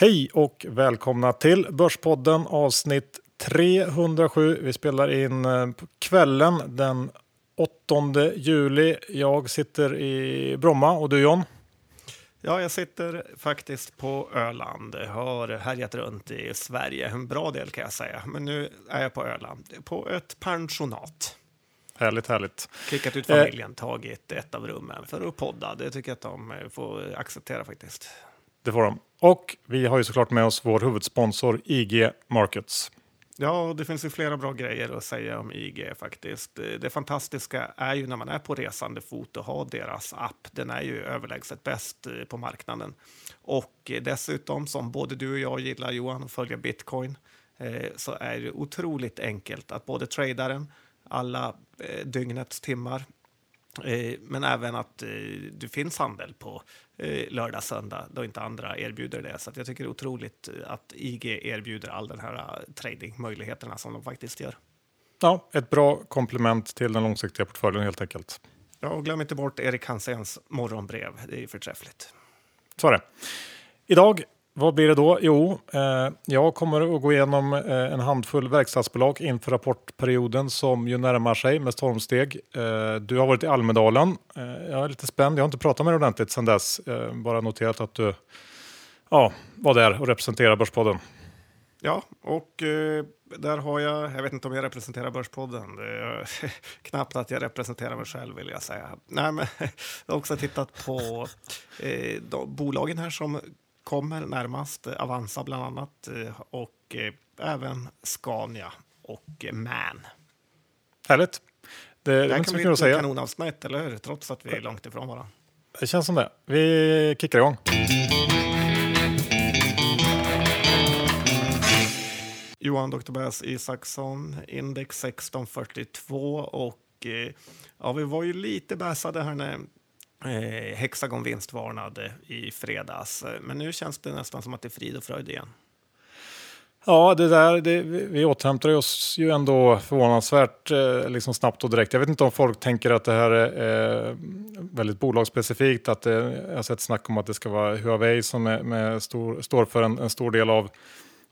Hej och välkomna till Börspodden avsnitt 307. Vi spelar in eh, på kvällen den 8 juli. Jag sitter i Bromma och du John? Ja, jag sitter faktiskt på Öland. Jag har härjat runt i Sverige en bra del kan jag säga. Men nu är jag på Öland, på ett pensionat. Härligt, härligt. Kickat ut familjen, eh, tagit ett av rummen för att podda. Det tycker jag att de får acceptera faktiskt. Det får de. Och vi har ju såklart med oss vår huvudsponsor IG Markets. Ja, det finns ju flera bra grejer att säga om IG faktiskt. Det fantastiska är ju när man är på resande fot och har deras app. Den är ju överlägset bäst eh, på marknaden. Och dessutom, som både du och jag gillar Johan, att följa bitcoin, eh, så är det otroligt enkelt att både trada den alla eh, dygnets timmar men även att det finns handel på lördag, söndag då inte andra erbjuder det. Så jag tycker det är otroligt att IG erbjuder all den här tradingmöjligheterna som de faktiskt gör. Ja, ett bra komplement till den långsiktiga portföljen helt enkelt. Ja, och glöm inte bort Erik Hanséns morgonbrev. Det är förträffligt. Så är det. Idag vad blir det då? Jo, eh, jag kommer att gå igenom eh, en handfull verkstadsbolag inför rapportperioden som ju närmar sig med stormsteg. Eh, du har varit i Almedalen. Eh, jag är lite spänd. Jag har inte pratat med dig ordentligt sedan dess. Eh, bara noterat att du ja, var där och representerade Börspodden. Ja, och eh, där har jag, jag vet inte om jag representerar Börspodden, det är knappt att jag representerar mig själv vill jag säga. Nej, men jag har också tittat på eh, de, bolagen här som kommer närmast, Avanza bland annat, eh, och eh, även Scania och MAN. Härligt. Det, det, det kan bli ett kanonavsnitt, eller hur? Trots att vi är långt ifrån varandra. Det känns som det. Vi kickar igång. Johan Dr. Bass Isaksson, index 1642 och eh, ja, vi var ju lite bäsade här när eh, Hexagon vinstvarnade eh, i fredags. Eh, men nu känns det nästan som att det är frid och fröjd igen. Ja, det där, det, vi återhämtar oss ju ändå förvånansvärt eh, liksom snabbt och direkt. Jag vet inte om folk tänker att det här är eh, väldigt bolagsspecifikt. Att det, jag har sett snack om att det ska vara Huawei som är, med stor, står för en, en, stor del av,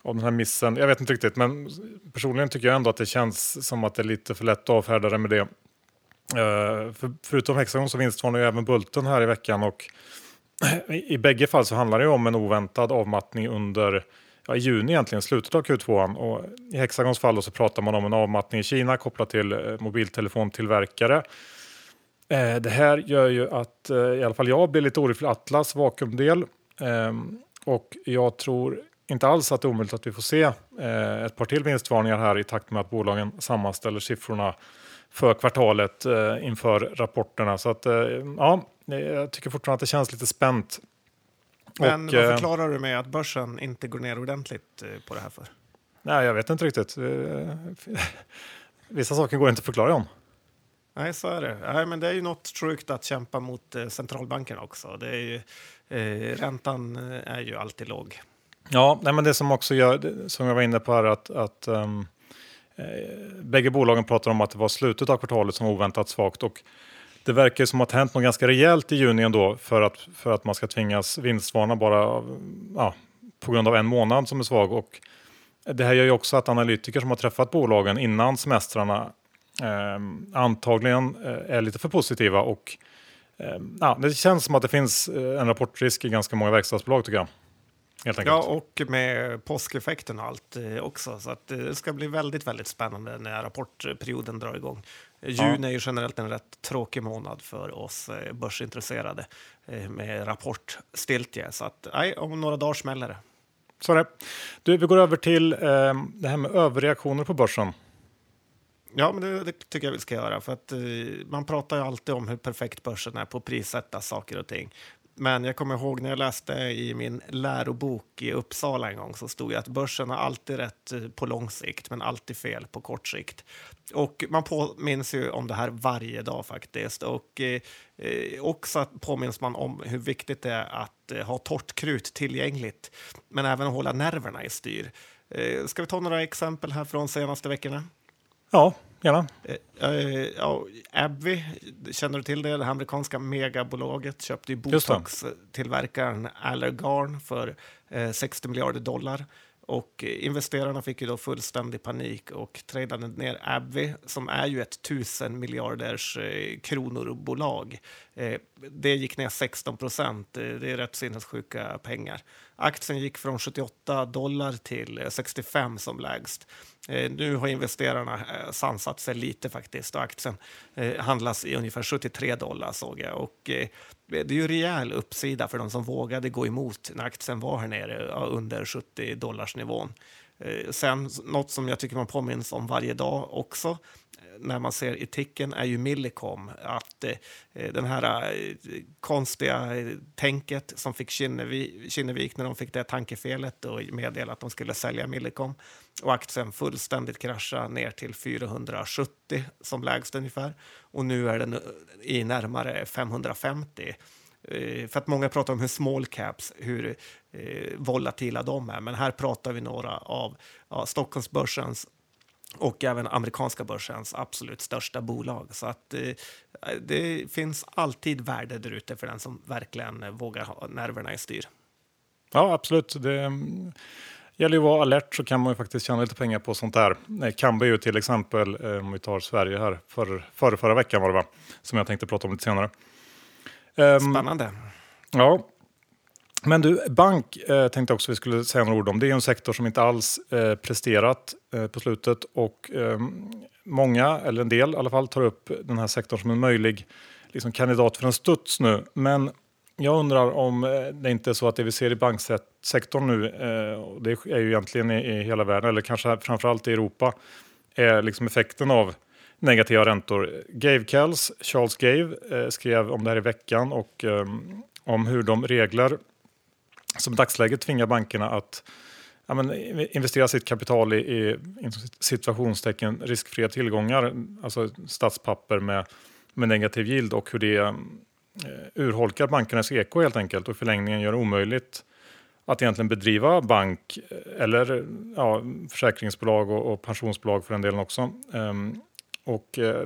av den här missen. Jag vet inte riktigt, men personligen tycker jag ändå att det känns som att det är lite för lätt att avfärda det med det. Eh, för, förutom Hexagon så vinstvarnar ju även Bulten här i veckan och i, i bägge fall så handlar det om en oväntad avmattning under ja, i juni egentligen, slutet av Q2. Och I Hexagons fall så pratar man om en avmattning i Kina kopplat till eh, mobiltelefontillverkare. Eh, det här gör ju att eh, i alla fall jag blir lite orolig för Atlas vakuumdel. Eh, och jag tror inte alls att det är omöjligt att vi får se eh, ett par till vinstvarningar här i takt med att bolagen sammanställer siffrorna för kvartalet eh, inför rapporterna. Så att, eh, ja, jag tycker fortfarande att det känns lite spänt. Men och, vad eh, förklarar du med att börsen inte går ner ordentligt på det här för? Nej, jag vet inte riktigt. Vissa saker går inte att förklara om. Nej, så är det. Nej, men det är ju något tryggt att kämpa mot centralbanken också. Det är ju, eh, räntan är ju alltid låg. Ja, nej, men det som också gör, som jag var inne på här, att, att um, Eh, bägge bolagen pratar om att det var slutet av kvartalet som var oväntat svagt och det verkar som att det hänt något ganska rejält i juni ändå för att, för att man ska tvingas vinstvarna bara ja, på grund av en månad som är svag. Och det här gör ju också att analytiker som har träffat bolagen innan semestrarna ehm, eh, antagligen är lite för positiva och eh, ja, det känns som att det finns eh, en rapportrisk i ganska många verkstadsbolag tycker jag. Ja, och med påskeffekten och allt eh, också. Så eh, det ska bli väldigt, väldigt spännande när rapportperioden drar igång. Juni ja. är ju generellt en rätt tråkig månad för oss eh, börsintresserade med rapportstiltje. Så att, nej, om några dagar smäller det. Så det. Du, vi går över till eh, det här med överreaktioner på börsen. Ja, men det, det, tycker jag vi ska göra. För att, eh, man pratar ju alltid om hur perfekt börsen är på att prissätta saker och ting. Men jag kommer ihåg när jag läste i min lärobok i Uppsala en gång så stod det att börsen har alltid rätt eh, på lång sikt men alltid fel på kort sikt. Och man påminns ju om det här varje dag faktiskt. Och eh, eh också påminns man om hur viktigt det är att eh, ha torrt krut tillgängligt men även hålla nerverna i styr. Eh, ska vi ta några exempel här från senaste veckorna? Ja, gärna. Eh, eh, ja, Abby, känner du till det? Det amerikanska megabolaget köpte ju botox-tillverkaren Allergan för eh, 60 miljarder dollar. Och investerarna fick ju då fullständig panik och tradade ner Abvi, som är ju ett tusen miljarders eh, kronor-bolag. Eh, det gick ner 16 procent. Eh, det är rätt sinnessjuka pengar. Aktien gick från 78 dollar till 65 som lägst. Nu har investerarna sansat sig lite faktiskt och aktien handlas i ungefär 73 dollar såg jag. Och det är ju rejäl uppsida för de som vågade gå emot när aktien var här nere under 70-dollarsnivån. Eh, sen något som jag tycker man påminns om varje dag också eh, när man ser i ticken är ju Millicom. Att eh, eh den här eh, konstiga tänket som fick Kinnevik, Kinnevik när de fick det tankefelet och meddelade att de skulle sälja Millicom och aktien fullständigt krascha ner till 470 som lägst ungefär. Och nu är den i närmare 550. Eh, för att många pratar om hur small caps, hur eh, volatila de är. Men här pratar vi några av ja, Stockholmsbörsens och även amerikanska börsens absolut största bolag. Så att eh, det finns alltid värde där ute för den som verkligen vågar ha nerverna i styr. Ja, absolut. Det gäller ju att vara alert så kan man ju faktiskt tjäna lite pengar på sånt där. Kambi ju till exempel, eh, om vi tar Sverige här, för, för förra veckan var det va? Som jag tänkte prata om lite senare. Ehm, Spännande. Ja, men du, bank eh, tänkte också vi skulle säga några ord om. Det är en sektor som inte alls eh, presterat eh, på slutet och eh, många, eller en del i alla fall, tar upp den här sektorn som en möjlig liksom, kandidat för en studs nu. Men jag undrar om eh, det inte är så att det vi ser i banksektorn nu, eh, och det är ju egentligen i, hela världen, eller kanske framförallt i Europa, är liksom effekten av negativa räntor. Gave Kells, Charles Gave, eh, skrev om det här i veckan och om hur de regler som i dagsläget tvingar bankerna att ja, men, investera sitt kapital i, i situationstecken riskfria tillgångar, alltså statspapper med, med negativ yield och hur det Eh, urholkar bankernas eko helt enkelt och i förlängningen gör det omöjligt att egentligen bedriva bank eh, eller ja, försäkringsbolag och, och pensionsbolag för den delen också. Um, och uh,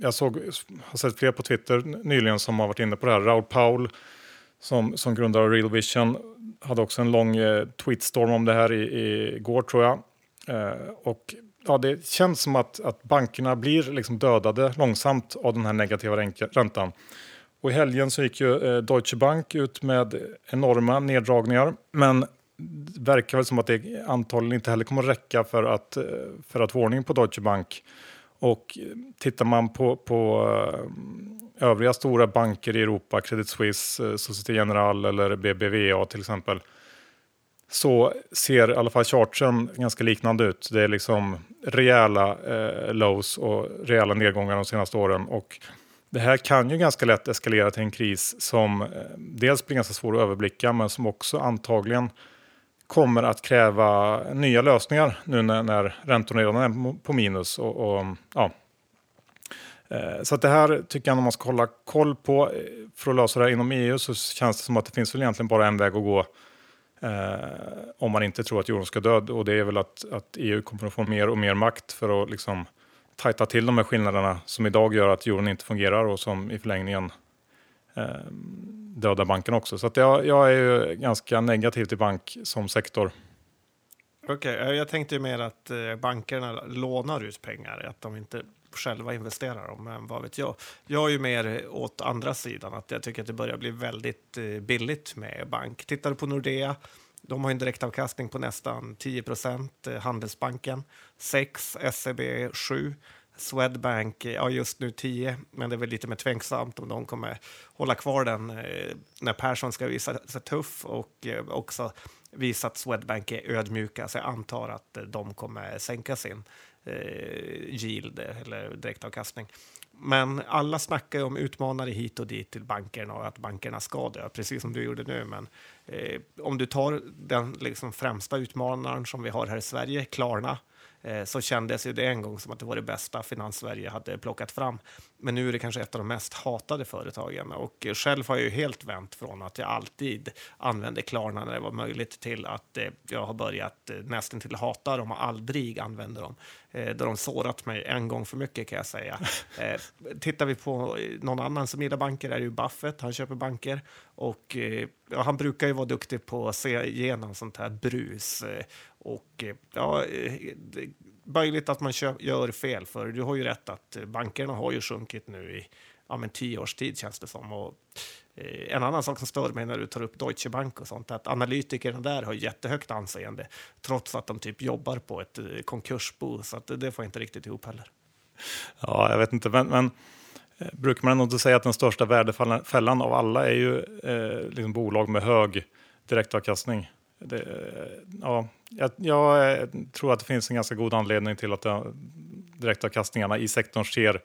jag såg, har sett fler på Twitter nyligen som har varit inne på det här. Raoul Paul som, som grundare av Real Vision hade också en lång uh, tweetstorm om det här i, i går tror jag. Uh, och ja, det känns som att, att bankerna blir liksom dödade långsamt av den här negativa räntan. Och i helgen så gick ju eh, Deutsche Bank ut med enorma neddragningar. Men det verkar väl som att det antagligen inte heller kommer att räcka för att, eh, för att få ordning på Deutsche Bank. Och tittar man på, på eh, övriga stora banker i Europa, Credit Suisse, Société Générale eller BBVA till exempel, så ser i alla fall chartsen ganska liknande ut. Det är liksom rejäla eh, lows och rejäla nedgångar de senaste åren. Och det här kan ju ganska lätt eskalera till en kris som eh, dels blir ganska svår att överblicka men som också antagligen kommer att kräva nya lösningar nu när, när räntorna redan är på minus. Och, och ja. Eh, så att det här tycker jag man ska hålla koll på. Eh, för att lösa det här inom EU så känns det som att det finns väl egentligen bara en väg att gå eh, om man inte tror att euron ska dö. Och det är väl att, att EU kommer att få mer och mer makt för att liksom tajta till de här skillnaderna som idag gör att euron inte fungerar och som i förlängningen eh, dödar banken också. Så att jag, jag är ju ganska negativ till bank som sektor. Okej, okay, jag tänkte mer att eh, bankerna lånar ut pengar, att de inte själva investerar dem, men vad vet jag. Jag är ju mer åt andra sidan, att jag tycker att det börjar bli väldigt eh, billigt med bank. Tittar du på Nordea, de har en direktavkastning på nästan 10 procent, eh, Handelsbanken 6, SEB 7. Swedbank, ja just nu 10, men det är väl lite mer tveksamt om de kommer hålla kvar den eh, när Persson ska visa sig tuff och eh, också visa att Swedbank är ödmjuka. Så jag antar att eh, de kommer sänka sin eh, yield eh, eller direktavkastning. Men alla snackar om utmanare hit och dit till bankerna och att bankerna ska dö, precis som du gjorde nu. Men eh, om du tar den liksom främsta utmanaren som vi har här i Sverige, Klarna, eh, så kändes ju det en gång som att det var det bästa Finans-Sverige hade plockat fram. Men nu är det kanske ett av de mest hatade företagen och själv har jag ju helt vänt från att jag alltid använde Klarna när det var möjligt till att eh, jag har börjat eh, nästan till hata dem och aldrig använder dem. Eh, då de sårat mig en gång för mycket kan jag säga. Eh, tittar vi på någon annan som gillar banker är det ju Buffett, han köper banker och ja, han brukar ju vara duktig på att se igenom sånt här brus. Och ja, möjligt att man gör fel, för du har ju rätt att eh, bankerna har ju sjunkit nu i ja, men tio års tid känns det som. Och, eh, en annan sak som stör mig när du tar upp Deutsche Bank och sånt, är att analytikerna där har jättehögt anseende, trots att de typ jobbar på ett eh, konkursbo, så att det får inte riktigt ihop heller. Ja, jag vet inte, men, men eh, brukar man inte säga att den största värdefällan av alla är ju eh, liksom bolag med hög direktavkastning. Det, ja, jag, jag, tror att det finns en ganska god anledning till att direktavkastningarna i sektorn ser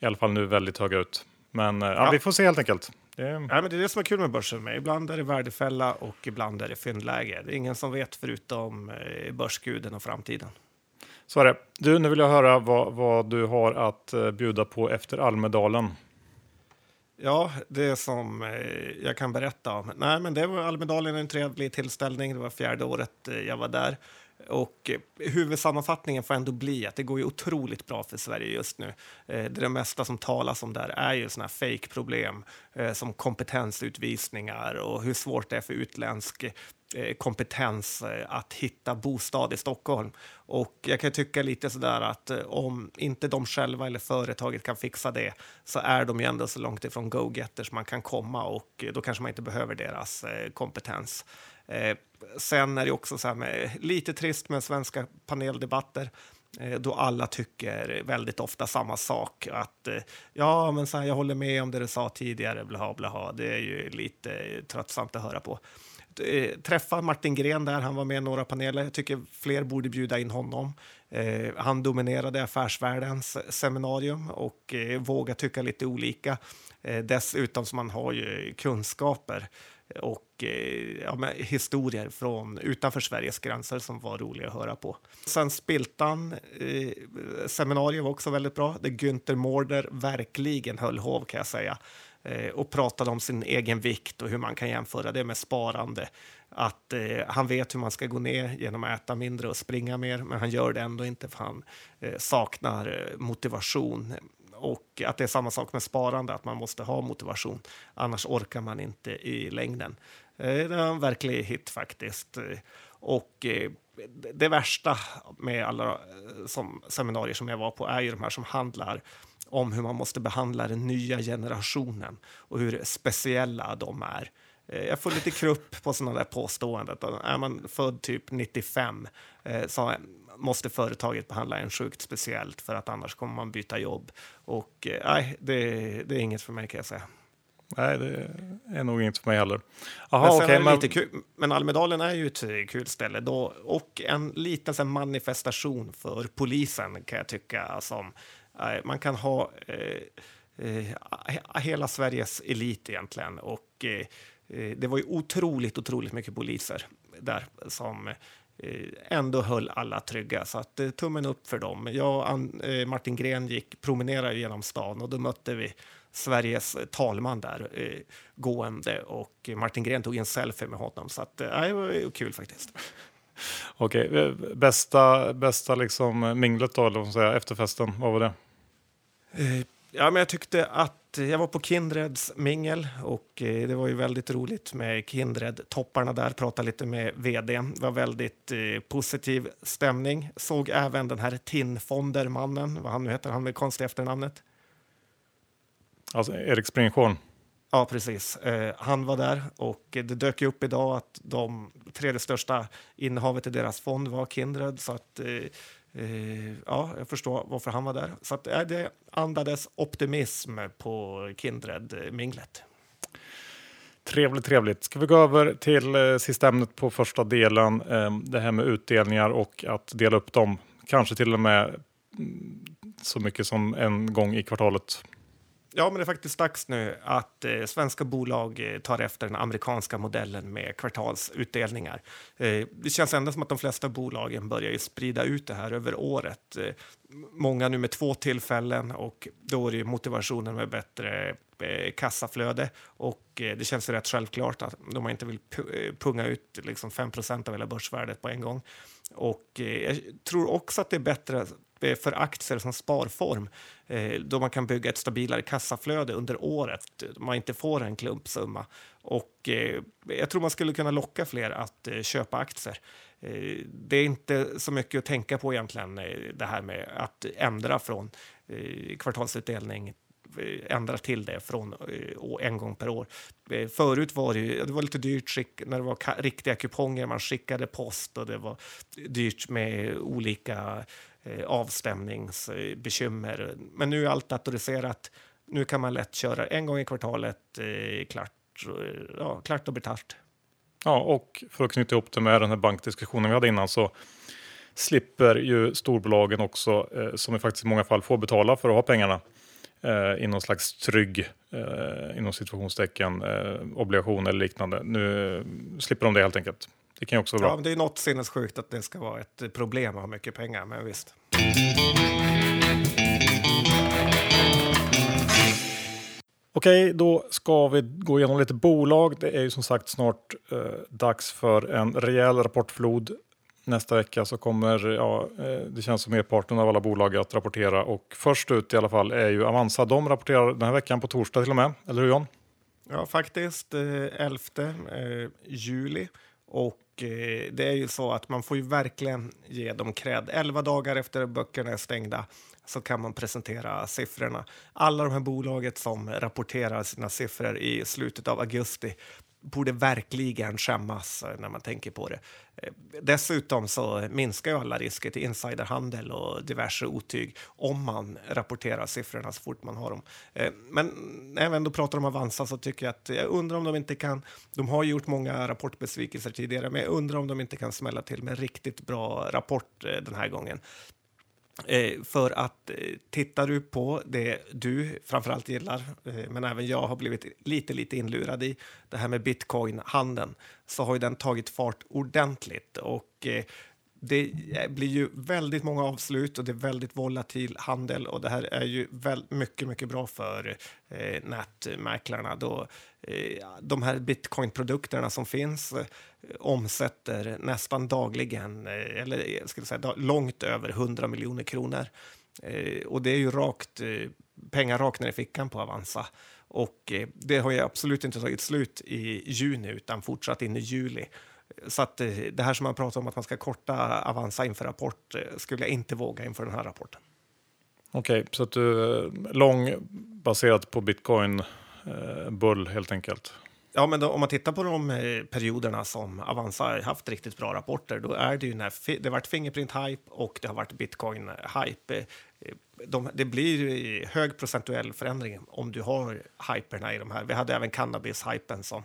i alla fall nu väldigt höga ut. Men ja, ja. vi får se helt enkelt. Det... Ja, men det är det som är kul med börsen. Med. Ibland är det värdefälla och ibland är det fyndläge. Det är ingen som vet förutom eh, börsguden och framtiden. Så är det. Du, nu vill jag höra vad, vad du har att eh, bjuda på efter Almedalen. Ja, det som eh, jag kan berätta om. Nej, men det var Almedalen en trevlig tillställning. Det var fjärde året eh, jag var där. Och eh, huvudsammanfattningen får ändå bli att det går ju otroligt bra för Sverige just nu. Det, mesta som talas om där är ju såna här fake-problem som kompetensutvisningar och hur svårt det är för utländsk Eh, kompetens eh, att hitta bostad i Stockholm. Och jag kan tycka lite sådär att eh, om inte de själva eller företaget kan fixa det så är de ju ändå så långt ifrån go-getters man kan komma och då kanske man inte behöver deras kompetens. Sen är det också så här med, lite trist med svenska paneldebatter då alla tycker väldigt ofta samma sak. Att ja, men så här, jag håller med om det du sa tidigare, bla bla. Det är ju lite tröttsamt att höra på. Eh, träffa Martin Gren där, han var med i några paneler. Jag tycker fler borde bjuda in honom. Eh, han dominerade affärsvärldens seminarium och eh, tycka lite olika. Eh, dessutom så man har ju kunskaper och eh, ja, historier från utanför Sveriges gränser som var roliga att höra på. Sen Spiltan eh, seminarium var också väldigt bra, där Günther Mårder verkligen höll hov kan jag säga Eh, och pratade om sin egen vikt och hur man kan jämföra det med sparande. Att eh, han vet hur man ska gå ner genom att äta mindre och springa mer, men han gör det ändå inte för han eh, saknar eh, motivation och att det är samma sak med sparande, att man måste ha motivation. Annars orkar man inte i längden. Eh, det är en verklig hit faktiskt. Och eh, det värsta med alla eh, som, seminarier som jag var på är ju de här som handlar om hur man måste behandla den nya generationen och hur speciella de är. Jag får lite krupp på sådana där påståenden. Är man född typ 95 så måste företaget behandla en sjukt speciellt för att annars kommer man byta jobb. Och eh, nej, det, det är inget för mig kan jag säga. Nej, det är nog inte för mig heller. Aha, men, okay, men... Lite kul, men Almedalen är ju ett kul ställe då, och en liten så manifestation för polisen kan jag tycka. Som, eh, man kan ha eh, eh, hela Sveriges elit egentligen. Och, eh, eh, det var ju otroligt, otroligt mycket poliser där som Eh, ändå höll alla trygga. Så att, eh, tummen upp för dem. Jag och eh, Martin Gren gick promenerade genom stan och då mötte vi Sveriges talman där eh, gående och Martin Gren tog en selfie med honom. Så att, eh, det var kul faktiskt. Okej, eh, bästa, bästa liksom minglet då, eller säga, efterfesten, vad var det? Eh, ja, men jag tyckte att jag var på Kindreds mingel och eh, det var ju väldigt roligt med Kindred-topparna där, prata lite med vd. Det var väldigt eh, positiv stämning. Såg även den här Tinfonder-mannen, vad han nu heter, han med konstiga efternamnet. Alltså Erik Springhorn? Ja, precis. Eh, han var där och det dök upp idag att de tredje största innehavet i deras fond var Kindred. Så att, Eh, Eh, ja, jag förstår varför han var där. Så att, eh, det andades optimism på Kindred-minglet. Trevligt, trevligt. Ska vi gå över till eh, sista ämnet på första delen. Eh, det här med utdelningar och att dela upp dem. Kanske till och med mm, så mycket som en gång i kvartalet. Ja, men det är faktiskt dags nu att eh, svenska bolag eh, tar efter den amerikanska modellen med kvartalsutdelningar. Eh, det känns ändå som att de flesta bolagen börjar sprida ut det här över året. Eh, många nu med två tillfällen och då är det motivationen med bättre eh, kassaflöde och eh, det känns ju rätt självklart att de inte vill eh, punga ut liksom 5% av hela börsvärdet på en gång. Och eh, jag tror också att det är bättre Eh, för aktier som sparform eh, då man kan bygga ett stabilare kassaflöde under året. Man inte får en klumpsumma. Och eh, jag tror man skulle kunna locka fler att köpa aktier. Det är inte så mycket att tänka på egentligen, det här med att ändra från kvartalsutdelning ändra till det från en gång per år. Förut var det, det var lite dyrt när det var riktiga kuponger, man skickade post och det var dyrt med olika Eh, Eh, avstämningsbekymmer. Men nu är allt datoriserat. Nu kan man lätt köra en gång i kvartalet, eh, klart, eh, ja, klart och betalt. Ja, och för att knyta ihop det med den här bankdiskussionen vi hade innan så slipper ju storbolagen också, som i faktiskt i många fall får betala för att ha pengarna, eh, i någon slags trygg, eh, inom situationstecken, eh, obligation eller liknande. Nu slipper de det helt enkelt. Det kan också vara bra. Ja, det är något sinnessjukt att det ska vara ett problem att ha mycket pengar, men visst. Okej, då ska vi gå igenom lite bolag. Det är ju som sagt snart eh, dags för en rejäl rapportflod. Nästa vecka så kommer, ja, eh, det känns som merparten av alla bolag att rapportera och först ut i alla fall är ju Avanza. De rapporterar den här veckan på torsdag till och med, eller hur John? Ja, faktiskt eh, 11 eh, juli. Och Eh, det är ju så att man får ju verkligen ge dem cred. Elva dagar efter att böckerna är stängda så kan man presentera siffrorna. Alla de här bolaget som rapporterar sina siffror i slutet av augusti borde verkligen skämmas eh, när man tänker på det. Eh, dessutom så minskar ju alla risker till insiderhandel och diverse otyg om man rapporterar siffrorna så fort man har dem. Eh, men när jag ändå pratar om Avanza så tycker jag att jag undrar om de inte kan, de har gjort många rapportbesvikelser tidigare, men jag undrar om de inte kan smälla till med en riktigt bra rapport den här gången. Eh, för att eh, tittar du på det du framförallt gillar, eh, men även jag har blivit lite, lite inlurad i, det här med bitcoin-handeln, så har ju den tagit fart ordentligt. Och eh, det blir ju väldigt många avslut och det är väldigt volatil handel och det här är ju väldigt mycket, mycket bra för eh, nätmäklarna då eh, de här bitcoinprodukterna som finns eh, omsätter nästan dagligen, eh, eller eh, jag skulle säga långt över 100 miljoner kronor. Eh, och det är ju rakt, eh, pengar rakt ner i fickan på Avanza. Och eh, det har ju absolut inte tagit slut i juni utan fortsatt in i juli. Så att det här som man pratar om att man ska korta Avanza inför rapport skulle jag inte våga inför den här rapporten. Okej, okay, så att du är lång baserat på bitcoin bull helt enkelt? Ja, men då, om man tittar på de eh, perioderna som Avanza har haft riktigt bra rapporter, då är det ju när det har varit Fingerprint-hype och det har varit bitcoin-hype. Eh, de, det blir hög procentuell förändring om du har hyperna i de här. Vi hade även cannabis-hypen som eh,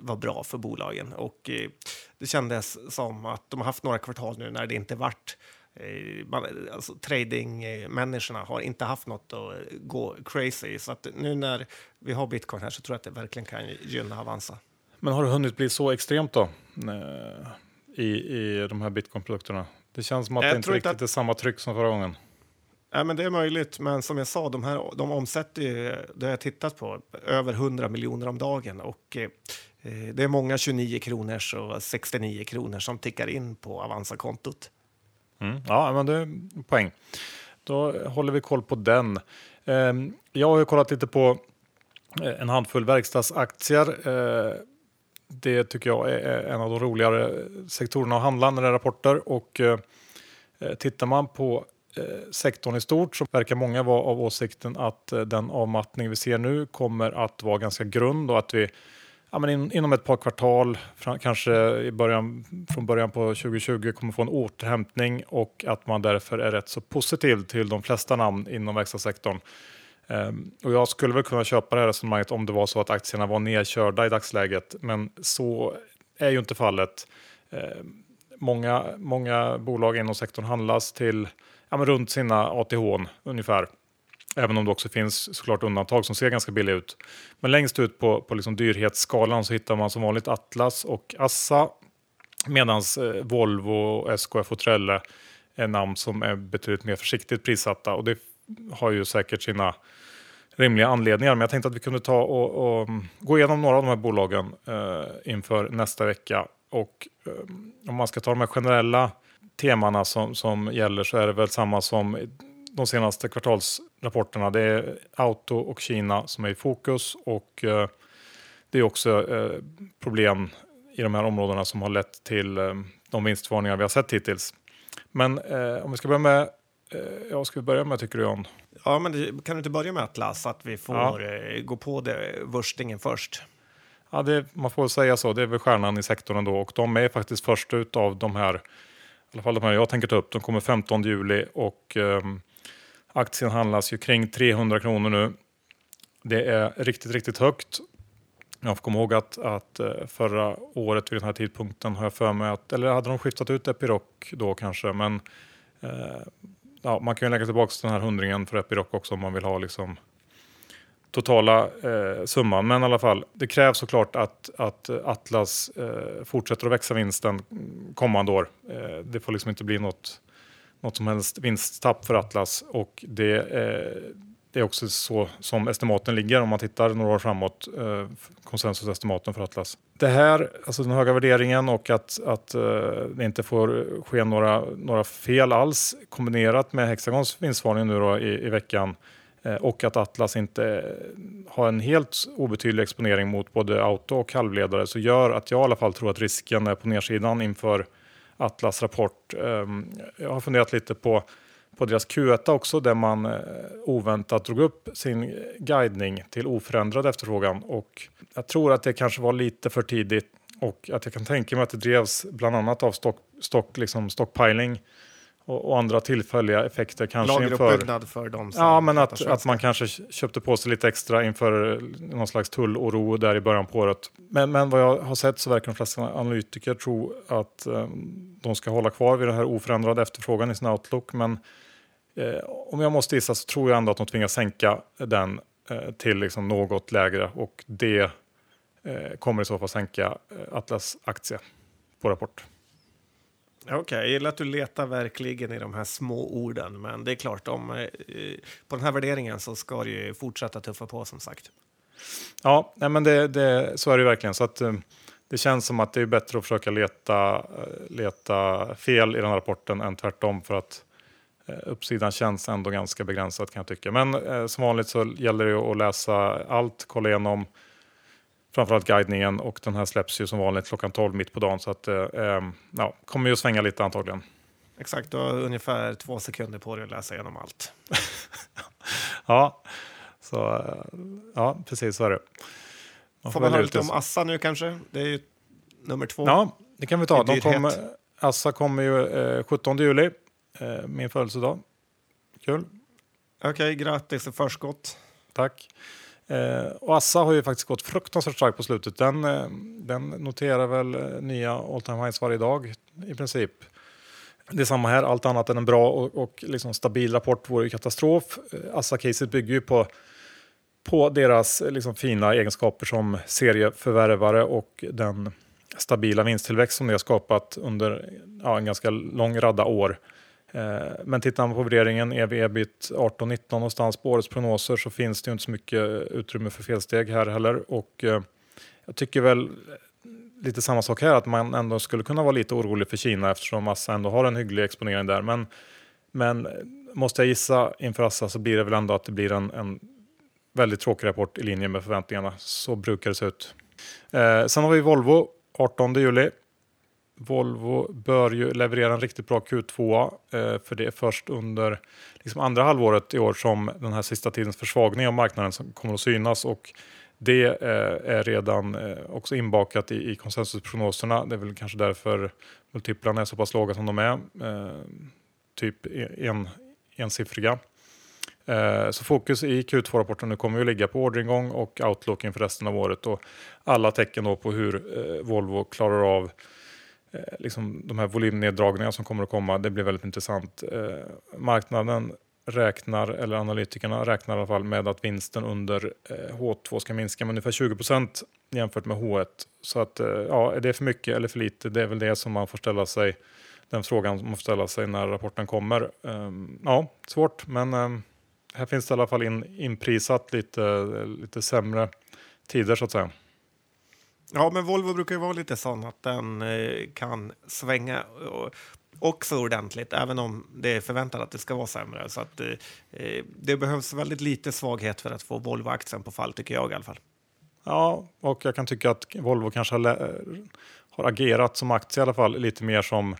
var bra för bolagen och eh, det kändes som att de har haft några kvartal nu när det inte varit Eh, man, alltså, tradingmänniskorna har inte haft något att gå crazy. Så att nu när vi har bitcoin här så tror jag att det verkligen kan gynna Avanza. Men har det hunnit bli så extremt då eh, i, i de här bitcoinprodukterna? Det känns som att jag det inte riktigt att... är samma tryck som förra gången. Ja, men det är möjligt, men som jag sa, de, här, de omsätter ju, det har jag tittat på, över 100 miljoner om dagen. Och eh, det är många 29 kronors och 69 kronor som tickar in på Avanza-kontot. Mm. Ja, men det är poäng. Då håller vi koll på den. Eh, jag har ju kollat lite på eh, en handfull verkstadsaktier. Eh, det tycker jag är en av de roligare sektorerna att handla när det är rapporter. Och eh, tittar man på Eh, sektorn i stort så verkar många vara av åsikten att eh, den avmattning vi ser nu kommer att vara ganska grund och att vi ja, men in, inom ett par kvartal, kanske i början, från början på 2020, kommer få en återhämtning och att man därför är rätt så positiv till de flesta namn inom verkstadssektorn. Um, och jag skulle väl kunna köpa det här resonemanget om det var så att aktierna var nedkörda i dagsläget, men så är ju inte fallet. Um, många, många bolag inom sektorn handlas till ja, runt sina ATH ungefär. Även om det också finns såklart undantag som ser ganska billiga ut. Men längst ut på, på liksom dyrhetsskalan så hittar man som vanligt Atlas och Assa. Medan eh, Volvo, SKF och Trelle är namn som är betydligt mer försiktigt prissatta. Och det har ju säkert sina rimliga anledningar. Men jag tänkte att vi kunde ta och, och mm, gå igenom några av de här bolagen eh, inför nästa vecka. Och eh, om man ska ta de här generella temana som, som gäller så är det väl samma som de senaste kvartalsrapporterna. Det är auto och Kina som är i fokus och eh, det är också eh, problem i de här områdena som har lett till eh, de vinstvarningar vi har sett hittills. Men om vi ska börja med, ja, ska vi börja med tycker du John? Ja, men kan du inte börja med Atlas, att vi får ja. gå på det, vurstingen först? Ja, det, man får säga så. Det är väl stjärnan i sektorn då och de är faktiskt först ut av de här, alla fall de här jag tänker ta upp. De kommer 15 juli och eh, Aktien handlas ju kring 300 kronor nu. Det är riktigt, riktigt högt. Jag får komma ihåg att, att eh, förra året vid den här tidpunkten har jag för mig att, eller hade de skiftat ut Epiroc då kanske, men eh, ja, man kan ju lägga tillbaka den här hundringen för Epiroc också om man vill ha liksom totala eh, summan. Men i alla fall, det krävs såklart att, att Atlas eh, fortsätter att växa vinsten kommande år. Eh, det får liksom inte bli något något som helst vinsttapp för Atlas och det, eh, det är också så som estimaten ligger om man tittar några år framåt, eh, konsensusestimaten för Atlas. Det här, alltså den höga värderingen och att, att eh, det inte får ske några, några fel alls kombinerat med Hexagons vinstvarning nu då i, i veckan Eh, och att Atlas inte eh, har en helt obetydlig exponering mot både auto och halvledare så gör att jag i alla fall tror att risken är på nedsidan inför Atlas rapport. Ehm, jag har funderat lite på, på deras Q1 också där man eh, oväntat drog upp sin guidning till oförändrad efterfrågan och jag tror att det kanske var lite för tidigt och att jag kan tänka mig att det drevs bland annat av stock, stock, liksom stockpiling och, och, andra tillfälliga effekter. Kanske Lageruppbyggnad inför, för dem Ja, men att, att man kanske köpte på sig lite extra inför någon slags tulloro där i början på året. Men, men vad jag har sett så verkar de flesta analytiker tro att eh, de ska hålla kvar vid den här oförändrade efterfrågan i sin outlook. Men eh, om jag måste gissa så tror jag ändå att de tvingas sänka den eh, till liksom något lägre och det eh, kommer i så fall sänka eh, Atlas aktie på rapport. Okej, okay, jag gillar att du letar verkligen i de här små orden, men det är klart, om, eh, på den här värderingen så ska det ju fortsätta tuffa på som sagt. Ja, nej, men det, det, så är det verkligen. Så att, eh, det känns som att det är bättre att försöka leta, eh, leta fel i den här rapporten än tvärtom för att uppsidan känns ändå ganska begränsad kan jag tycka. Men eh, som vanligt så gäller det att läsa allt, kolla igenom framförallt guidningen och den här släpps ju som vanligt klockan 12 mitt på dagen så att eh, ehm, ja, kommer ju att svänga lite antagligen. Exakt, du har ungefär två sekunder på dig att läsa igenom allt. ja, så, eh, ja, precis så är det. Man får, man höra lite om Assa nu kanske? Det är ju nummer två. Ja, det kan vi ta. De kommer, Assa kommer ju eh, 17 juli, eh, min födelsedag. Kul. Okej, okay, grattis i förskott. Tack. Eh, och Assa har ju faktiskt gått fruktansvärt starkt på slutet. Den, eh, den noterar väl eh, nya all time highs varje dag i princip. Det är samma här, allt annat än en bra och, och liksom stabil rapport vore ju katastrof. Eh, Assa-caset bygger ju på, på deras eh, liksom fina egenskaper som serieförvärvare och den stabila vinsttillväxt som de har skapat under ja, en ganska lång radda år. Eh, men tittar man på värderingen ev ebit 18-19 någonstans på årets prognoser så finns det ju inte så mycket utrymme för felsteg här heller. Och eh, jag tycker väl lite samma sak här, att man ändå skulle kunna vara lite orolig för Kina eftersom Assa ändå har en hygglig exponering där. Men, men måste jag gissa inför Assa så blir det väl ändå att det blir en, en väldigt tråkig rapport i linje med förväntningarna. Så brukar det se ut. Eh, sen har vi Volvo 18 juli. Volvo bör ju leverera en riktigt bra Q2 eh, för det är först under liksom andra halvåret i år som den här sista tidens försvagning av marknaden kommer att synas och det eh, är redan eh, också inbakat i, konsensusprognoserna. Det är väl kanske därför multiplarna är så pass låga som de är, typ e, en, ensiffriga. Så fokus i Q2-rapporten nu kommer ju ligga på orderingång och outlook inför resten av året och alla tecken då på hur Volvo klarar av Eh, liksom de här volymneddragningarna som kommer att komma, det blir väldigt intressant. Eh, marknaden räknar, eller analytikerna räknar i alla fall med att vinsten under eh, H2 ska minska med ungefär 20 procent jämfört med H1. Så att, eh, ja, är det för mycket eller för lite? Det är väl det som man får ställa sig, den frågan man får ställa sig när rapporten kommer. Ehm, ja, svårt, men ehm, här finns det i alla fall in, inprisat lite, lite sämre tider så att säga. Ja, men Volvo brukar ju vara lite sån att den eh, kan svänga också ordentligt, även om det är förväntat att det ska vara sämre. Så att, eh, eh, det behövs väldigt lite svaghet för att få Volvo-aktien på fall, tycker jag i alla fall. Ja, och jag kan tycka att Volvo kanske har, har agerat som aktie i alla fall lite mer som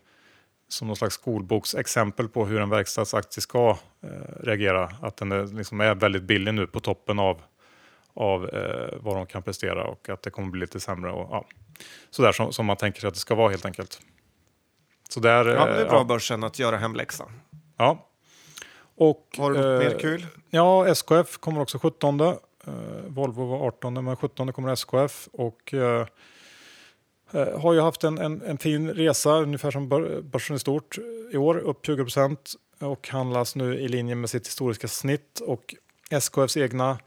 som någon slags skolboksexempel på hur en verkstadsaktie ska eh, reagera. Att den är, liksom är väldigt billig nu på toppen av, av eh, vad de kan prestera och att det kommer bli lite sämre. Och, ja, sådär som, som man tänker sig att det ska vara helt enkelt. Så där, ja, det är bra ja. börsen att göra hemläxan. Ja. Och, Har du något eh, mer kul? Ja, SKF kommer också 17. Eh, Volvo var 18, men 17 kommer SKF. Och, eh, eh, har ju haft en, en, en, fin resa, ungefär som börsen i stort i år, upp 20 procent och handlas nu i linje med sitt historiska snitt. Och SKFs egna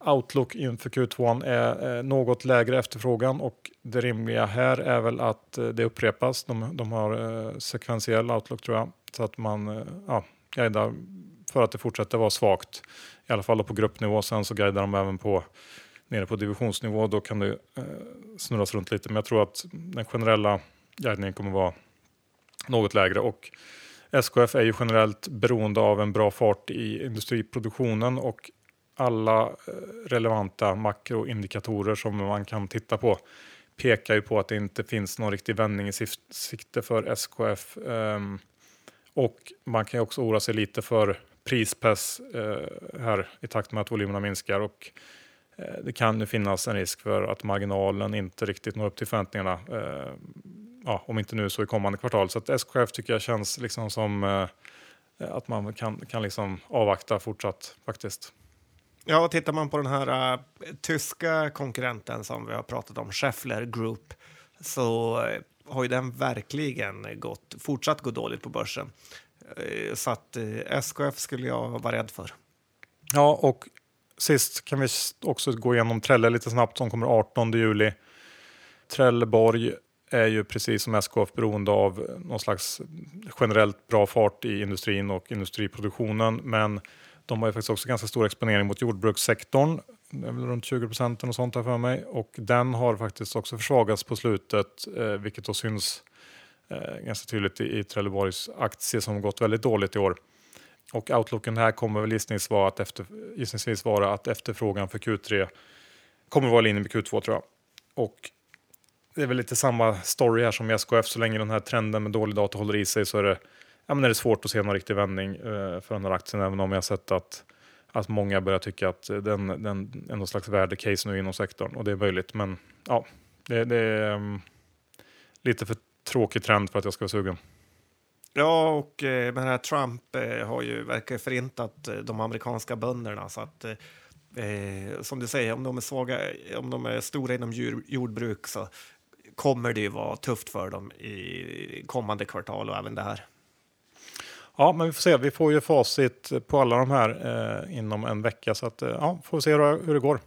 outlook inför Q2 är eh, något lägre efterfrågan och det rimliga här är väl att eh, det upprepas. De, de har eh, sekventiell outlook tror jag, så att man eh, ja, guidar för att det fortsätter vara svagt. I alla fall på gruppnivå. Sen så guidar de även på nere på divisionsnivå. Då kan det eh, snurras runt lite. Men jag tror att den generella guidningen kommer vara något lägre. Och SKF är ju generellt beroende av en bra fart i industriproduktionen och alla eh, relevanta makroindikatorer som man kan titta på pekar ju på att det inte finns någon riktig vändning i sikte för SKF. Ehm, och man kan ju också oroa sig lite för prispress eh, här i takt med att volymerna minskar. Och, eh, det kan ju finnas en risk för att marginalen inte riktigt når upp till förväntningarna. Ehm, ja, om inte nu så i kommande kvartal. Så att SKF tycker jag känns liksom som att man kan, kan liksom avvakta fortsatt faktiskt. Ja, tittar man på den här uh, tyska konkurrenten som vi har pratat om, Scheffler Group, så uh, har ju den verkligen gått, fortsatt gå dåligt på börsen. Uh, så att SKF skulle jag vara rädd för. Ja, och sist kan vi också gå igenom Trelle lite snabbt som kommer 18 juli. Trelleborg är ju precis som SKF beroende av någon slags generellt bra fart i industrin och industriproduktionen. Men de har ju faktiskt också ganska stor exponering mot jordbrukssektorn. Det är väl runt 20 procent och sånt här för mig. Och den har faktiskt också försvagats på slutet, eh, vilket då syns eh, ganska tydligt i, i Trelleborgs aktie som gått väldigt dåligt i år. Och outlooken här kommer väl gissningsvis vara att, efter, gissningsvis vara att efterfrågan för Q3 kommer vara i linje med Q2 tror jag. Och det är väl lite samma story här som i SKF. Så länge den här trenden med dålig data håller i sig så är det ja, men är det svårt att se någon riktig vändning eh, för den här aktien, även om jag sett att, att många börjar tycka att den, den är någon slags värdecase nu inom sektorn och det är möjligt. Men ja, det, det är um, lite för tråkig trend för att jag ska vara sugen. Ja, och eh, den här Trump eh, har ju verkar förintat eh, de amerikanska bönderna så att eh, eh, som du säger, om de är svaga, eh, om de är stora inom djur, jordbruk så kommer det ju vara tufft för dem i kommande kvartal och även det här. Ja, men vi får se. Vi får ju facit på alla de här eh, inom en vecka så att eh, ja, får vi se hur, hur det går.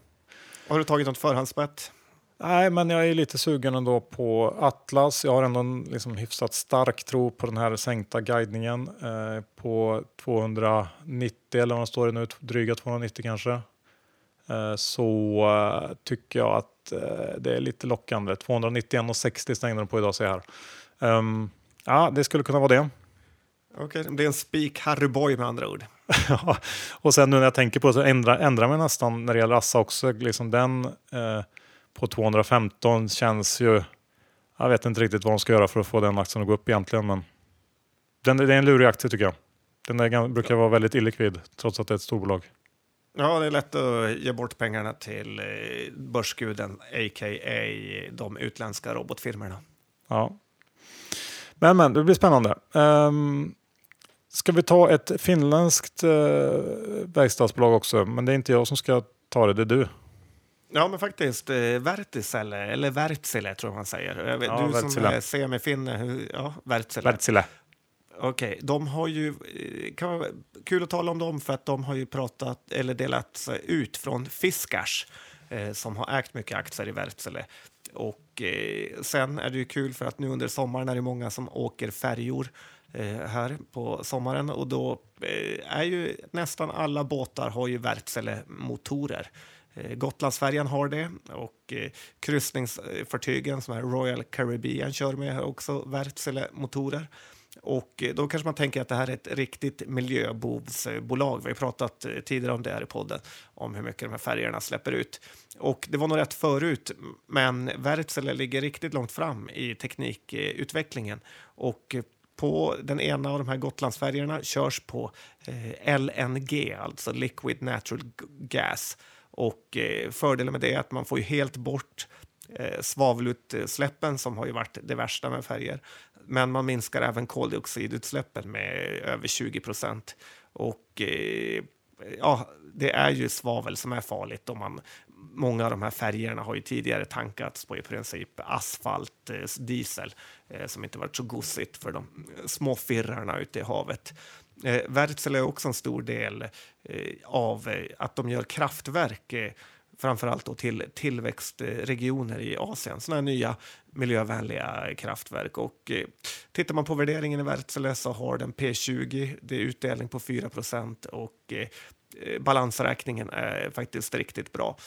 Har du tagit något förhandsbett? Nej, men jag är lite sugen ändå på Atlas. Jag har ändå en liksom hyfsat stark tro på den här sänkta guidningen eh, på 290 eller vad står det nu, dryga 290 kanske. Eh, så eh, tycker jag att eh, det är lite lockande. 291,60 stängde de på idag ser jag här. Um, ja, det skulle kunna vara det. Okej, okay, det är en spik Harry Boy med andra ord. ja, och sen nu när jag tänker på det så ändrar, ändrar mig nästan när det gäller Assa också. Liksom den eh, på 215 känns ju... Jag vet inte riktigt vad de ska göra för att få den aktien att gå upp egentligen. Men den, det är en lurig aktie tycker jag. Den är, brukar vara väldigt illikvid trots att det är ett storbolag. Ja, det är lätt att ge bort pengarna till eh, börsguden, a.k.a. de utländska robotfirmorna. Ja. Men, men, det blir spännande. Um, Ska vi ta ett finländskt eh, verkstadsbolag också? Men det är inte jag som ska ta det, det är du. Ja, men faktiskt. Eh, Vertisele, eller Wärtsilä tror jag man säger. Ja, du Wärtsilä. som är semifinne, ja, Wärtsilä. Wärtsilä. Okej, de har ju... eh, Kan vara kul att tala om dem för att de har ju pratat eller delat sig ut från Fiskars eh, som har ägt mycket aktier i Wärtsilä. Och eh, sen är det ju kul för att nu under sommaren är det många som åker färjor Eh, här på sommaren och då eh, är ju nästan alla båtar har ju Wärtsilä-motorer. Eh, Gotlandsfärjan har det och eh, kryssningsfartygen som är Royal Caribbean kör med har också Wärtsilä-motorer. Och eh, då kanske man tänker att det här är ett riktigt miljöbovsbolag. Vi har pratat eh, tidigare om det här i podden, om hur mycket de här färgerna släpper ut. Och det var nog rätt förut, men Wärtsilä ligger riktigt långt fram i teknikutvecklingen. Och på den ena av de här Gotlandsfärjorna körs på eh, LNG, alltså liquid natural gas. Och eh, fördelen med det är att man får ju helt bort eh, svavelutsläppen som har ju varit det värsta med färger. Men man minskar även koldioxidutsläppen med över 20 procent. Och eh, ja, det är ju svavel som är farligt. Om man, många av de här färgerna har ju tidigare tankats på i princip asfalt, eh, diesel, eh, som inte varit så gosigt för de eh, små firrarna ute i havet. Eh, Wärtsilä är också en stor del av att de gör kraftverk eh, framförallt då till tillväxtregioner i Asien. Sådana nya miljövänliga kraftverk. Och, eh, tittar man på värderingen i Wärtsilä så har den P20, det är utdelning på 4% och eh, balansräkningen är faktiskt riktigt bra.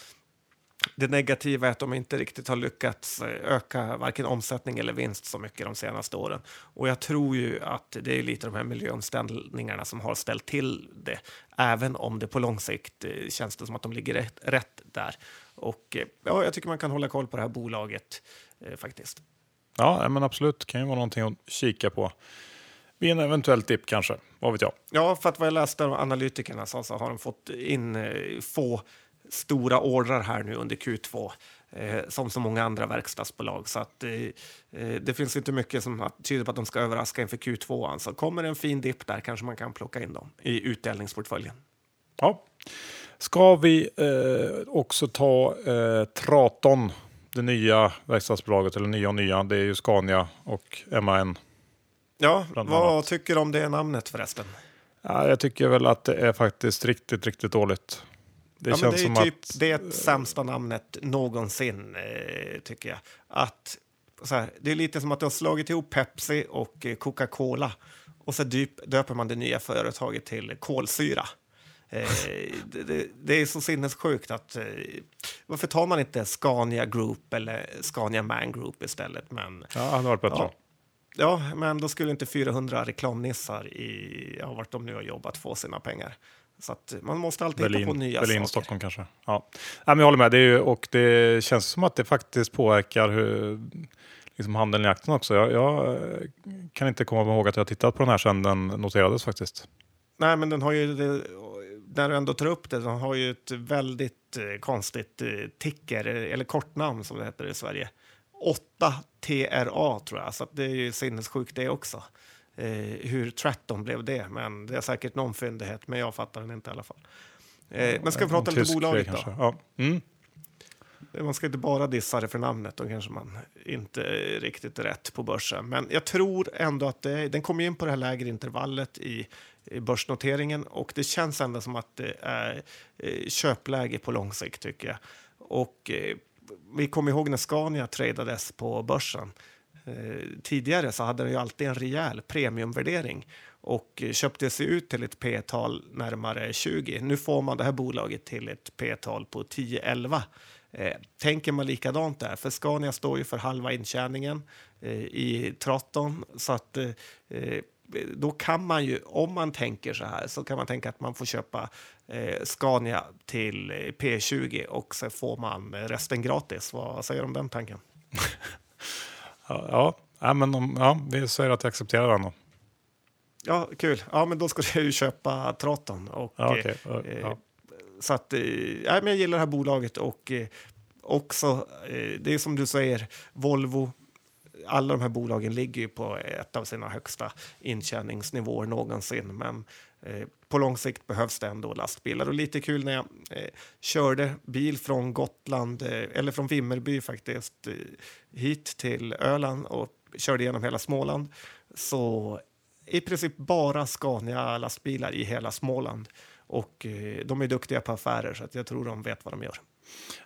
Det negativa är att de inte riktigt har lyckats eh, öka varken omsättning eller vinst så mycket de senaste åren. Och jag tror ju att det är lite de här miljöomställningarna som har ställt till det, även om det på lång sikt eh, känns det som att de ligger rätt, rätt där. Och eh, ja, jag tycker man kan hålla koll på det här bolaget eh, faktiskt. Ja, men absolut. Det kan ju vara någonting att kika på. Vid en eventuell dipp kanske, vad vet jag. Ja, för att vad jag läste av analytikerna så, så har de fått in få stora ordrar här nu under Q2 eh, som så många andra verkstadsbolag. Så att, eh, eh, det finns inte mycket som tyder på att de ska överraska inför Q2. Så kommer en fin dipp där kanske man kan plocka in dem i utdelningsportföljen. Ja. Ska vi eh, också ta eh, Traton, det nya verkstadsbolaget, eller nya och nya, det är ju Scania och MAN. Ja, vad tycker du om det namnet förresten? Ja, jag tycker väl att det är faktiskt riktigt, riktigt dåligt. Det ja, känns det är som typ att... det sämsta namnet någonsin, eh, tycker jag. Att, här, det är lite som att du har slagit ihop Pepsi och eh, Coca-Cola och så dyp, döper man det nya företaget till kolsyra. Eh, det, det, det är så sinnessjukt att... Eh, varför tar man inte Scania Group eller Scania Man Group istället? Men, Ja, hade varit bättre. Ja. ja, men då skulle inte 400 reklamnissar i ja, vart de nu har jobbat få sina pengar. Så man måste alltid hitta på Berlin, nya Berlin saker. Stockholm kanske. Ja. Nej, men jag håller med. Det är ju, och det känns som att det faktiskt påverkar hur, liksom handeln i aktien också. Jag, jag kan inte komma ihåg att jag tittat på den här sedan den noterades faktiskt. Nej, men den har ju, när du ändå tar upp det, den har ju ett väldigt eh, konstigt eh, ticker, eller kortnamn som det heter i Sverige. 8TRA tror jag, så det är ju sinnessjukt det också. Eh, hur Tratton blev det, men det är säkert någon fyndighet, men jag fattar den inte i alla fall. Eh, men ska vi prata lite bolaget grej då? Ja. Mm. Man ska inte bara dissa det för namnet, då kanske man inte är riktigt rätt på börsen. Men jag tror ändå att det, den kommer in på det här lägre intervallet i, i börsnoteringen och det känns ändå som att det är eh, köpläge på lång sikt tycker jag. Och eh, vi kommer ihåg när Scania tradades på börsen. Eh, tidigare så hade den ju alltid en rejäl premiumvärdering och köpte sig ut till ett P-tal närmare 20. Nu får man det här bolaget till ett P-tal på 10-11. Eh, tänker man likadant där? För Scania står ju för halva intjäningen eh, i Traton. Så att eh, eh, då kan man ju, om man tänker så här, så kan man tänka att man får köpa eh, Scania till eh, P20 och så får man eh, resten gratis. Vad säger du om den tanken? Ja, ja. Men om, ja, vi säger att jag accepterar den. Då. Ja, kul. Ja, men då ska du ju köpa Traton. Och, Ja, okej. eh, Ja. Så att, eh, ja, men jag gillar det här bolaget och eh, också, eh, det är som du säger, Volvo, alla de här bolagen ligger ju på ett av sina högsta intjäningsnivåer någonsin. Men eh, på lång sikt behövs det ändå lastbilar. Och lite kul när jag eh, körde bil från Gotland, eh, eller från Vimmerby faktiskt, eh, hit till Öland och körde genom hela Småland. Så i princip bara Scania-lastbilar i hela Småland. Och eh, de är duktiga på affärer så att jag tror de vet vad de gör.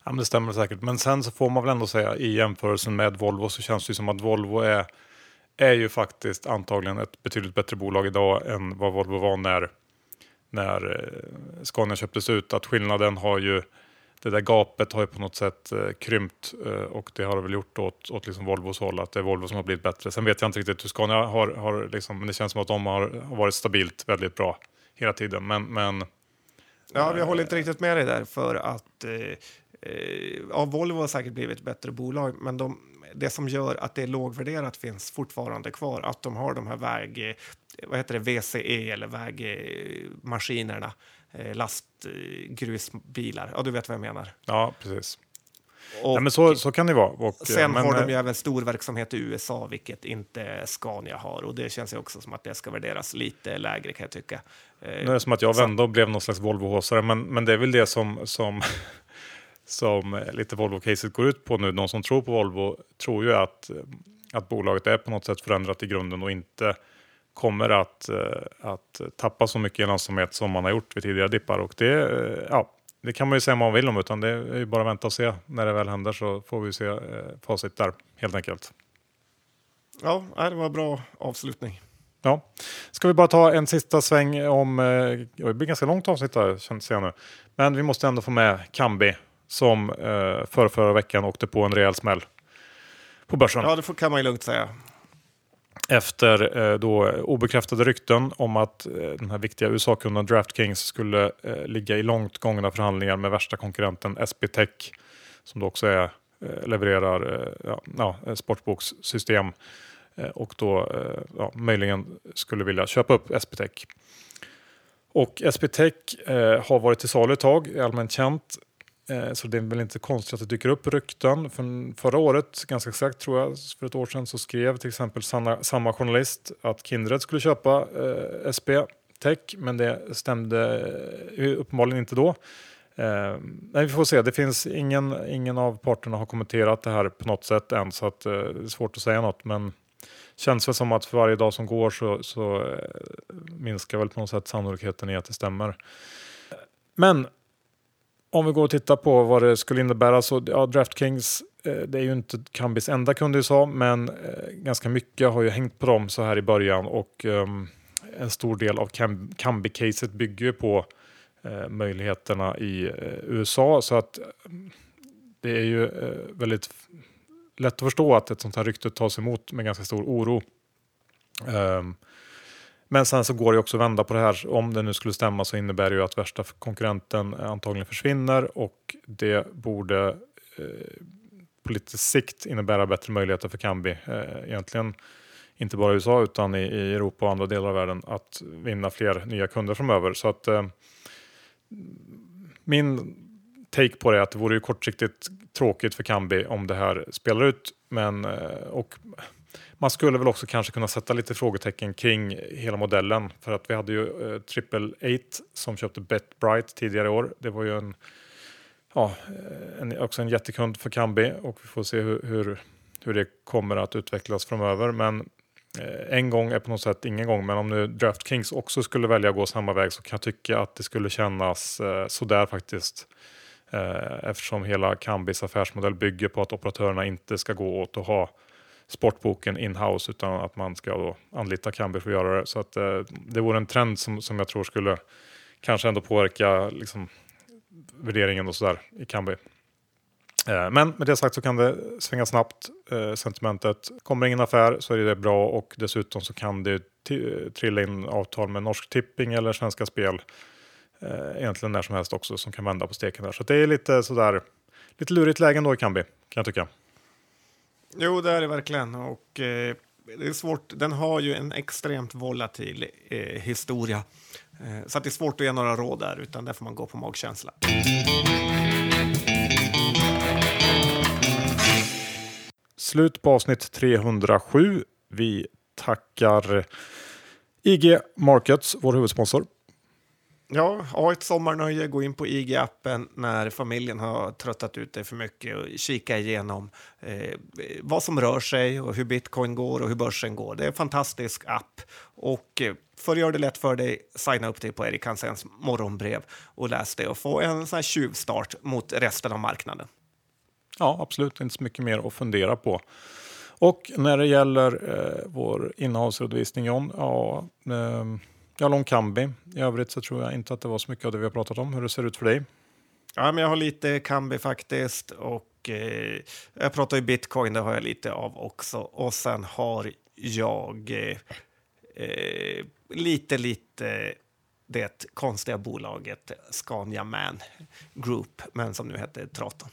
Ja, men det stämmer säkert. Men sen så får man väl ändå säga i jämförelsen med Volvo så känns det som att Volvo är, är ju faktiskt antagligen ett betydligt bättre bolag idag än vad Volvo var när, när eh, Scania köptes ut. Att skillnaden har ju det där gapet har ju på något sätt eh, krympt eh, och det har det väl gjort åt, åt liksom Volvos håll, att det är Volvo som har blivit bättre. Sen vet jag inte riktigt hur Scania har, har liksom, men det känns som att de har, har varit stabilt väldigt bra hela tiden. Men, men Ja, jag håller inte riktigt med dig där för att eh, ja, Volvo har säkert blivit ett bättre bolag, men de, det som gör att det är lågvärderat finns fortfarande kvar. Att de har de här väg, vad heter det, VCE eller vägmaskinerna, eh, lastgrusbilar. Ja, du vet vad jag menar. Ja, precis. Och ja, men så, så kan det vara. Och, sen men, har de ju även stor verksamhet i USA, vilket inte Scania har. Och det känns ju också som att det ska värderas lite lägre kan jag tycka. Nu är det som att jag vände och blev någon slags Volvo-håsare, men, men det är väl det som, som, som lite Volvo-caset går ut på nu. De som tror på Volvo tror ju att, att bolaget är på något sätt förändrat i grunden och inte kommer att, att tappa så mycket i lönsamhet som man har gjort vid tidigare dippar. Och det, ja, det kan man ju säga vad man vill om, utan det är ju bara att vänta och se. När det väl händer så får vi se eh, facit där, helt enkelt. Ja, det var en bra avslutning. Ja. Ska vi bara ta en sista sväng om, eh, det blir ganska långt avsnitt här känns jag nu. Men vi måste ändå få med Kambi som eh, för förra veckan åkte på en rejäl smäll på börsen. Ja, det kan man ju lugnt säga efter eh, då obekräftade rykten om att eh, den här viktiga USA-kunden DraftKings skulle eh, ligga i långt gångna förhandlingar med värsta konkurrenten SB Tech som då också är, eh, levererar eh, ja, sportbokssystem eh, och då ja, möjligen skulle vilja köpa upp SB Tech. Och SB Tech har varit till salu ett tag, allmänt känt. Eh, så det är väl inte konstigt att det dyker upp rykten. För förra året, ganska exakt tror jag, för ett år sedan så skrev till exempel samma, samma journalist att Kindred skulle köpa eh, SB Tech, men det stämde eh, uppenbarligen inte då. Eh, men vi får se, det finns ingen, ingen av parterna har kommenterat det här på något sätt än så att, eh, det är svårt att säga något. Men känns väl som att för varje dag som går så, så eh, minskar väl på något sätt sannolikheten i att det stämmer. Men om vi går och tittar på vad det skulle innebära så ja, DraftKings eh, det är ju inte Kambis enda kund i USA men eh, ganska mycket har ju hängt på dem så här i början och um, en stor del av Kambi-caset bygger ju på uh, möjligheterna i uh, USA så att um, det är ju uh, väldigt lätt att förstå att ett sånt här rykte tas emot med ganska stor oro. Um, men sen så går det också att vända på det här. Om det nu skulle stämma så innebär det ju att värsta konkurrenten antagligen försvinner och det borde eh, på lite sikt innebära bättre möjligheter för Kambi. Eh, egentligen inte bara i USA utan i, i, Europa och andra delar av världen att vinna fler nya kunder framöver. Så att eh, min take på det är att det vore ju kortsiktigt tråkigt för Kambi om det här spelar ut. Men, eh, och man skulle väl också kanske kunna sätta lite frågetecken kring hela modellen. För att vi hade ju eh, Triple Eight som köpte BetBright tidigare i år. Det var ju en, ja, eh, en, också en jättekund för Kambi och vi får se hur, hur, hur det kommer att utvecklas framöver. Men eh, en gång är på något sätt ingen gång, men om nu DraftKings också skulle välja att gå samma väg så kan jag tycka att det skulle kännas eh, sådär faktiskt. Eh, eftersom hela Kambis affärsmodell bygger på att operatörerna inte ska gå åt att ha sportboken in-house utan att man ska då anlita Kambi för att göra det. Så att, eh, det vore en trend som, som jag tror skulle kanske ändå påverka liksom, värderingen och sådär i Kambi. Eh, men med det sagt så kan det svänga snabbt eh, sentimentet. Kommer ingen affär så är det bra och dessutom så kan det trilla in avtal med Norsk Tipping eller Svenska Spel eh, egentligen när som helst också som kan vända på steken där. Så det är lite sådär lite lurigt läge ändå i Kambi kan jag tycka. Jo, det är det verkligen. Och, eh, det är svårt. Den har ju en extremt volatil eh, historia. Eh, så det är svårt att ge några råd där, utan där får man gå på magkänsla. Slut på avsnitt 307. Vi tackar IG Markets, vår huvudsponsor. Ja, ha ett sommarnöje, gå in på IG-appen när familjen har tröttat ut dig för mycket och kika igenom eh, vad som rör sig och hur bitcoin går och hur börsen går. Det är en fantastisk app och eh, för att göra det lätt för dig, signa upp dig på Erik Hansens morgonbrev och läs det och få en sån här tjuvstart mot resten av marknaden. Ja, absolut inte så mycket mer att fundera på. Och när det gäller eh, vår innehavsredovisning John, ja, eh, jag lång Kambi. I övrigt så tror jag inte att det var så mycket av det vi har pratat om. Hur det ser ut för dig? Ja, men jag har lite Kambi faktiskt och eh, jag pratar ju bitcoin, det har jag lite av också. Och sen har jag eh, eh, lite, lite det konstiga bolaget Scania Man Group, men som nu heter Traton.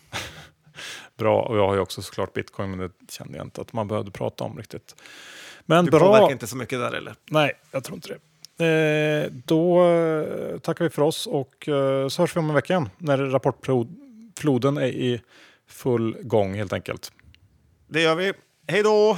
Bra, och jag har ju också såklart bitcoin, men det kände jag inte att man behövde prata om riktigt. Men du bra. påverkar inte så mycket där eller? Nej, jag tror inte det. Eh, då eh, tackar vi för oss och eh, så hörs vi om en vecka igen när rapportfloden är i full gång helt enkelt. Det gör vi. Hej då!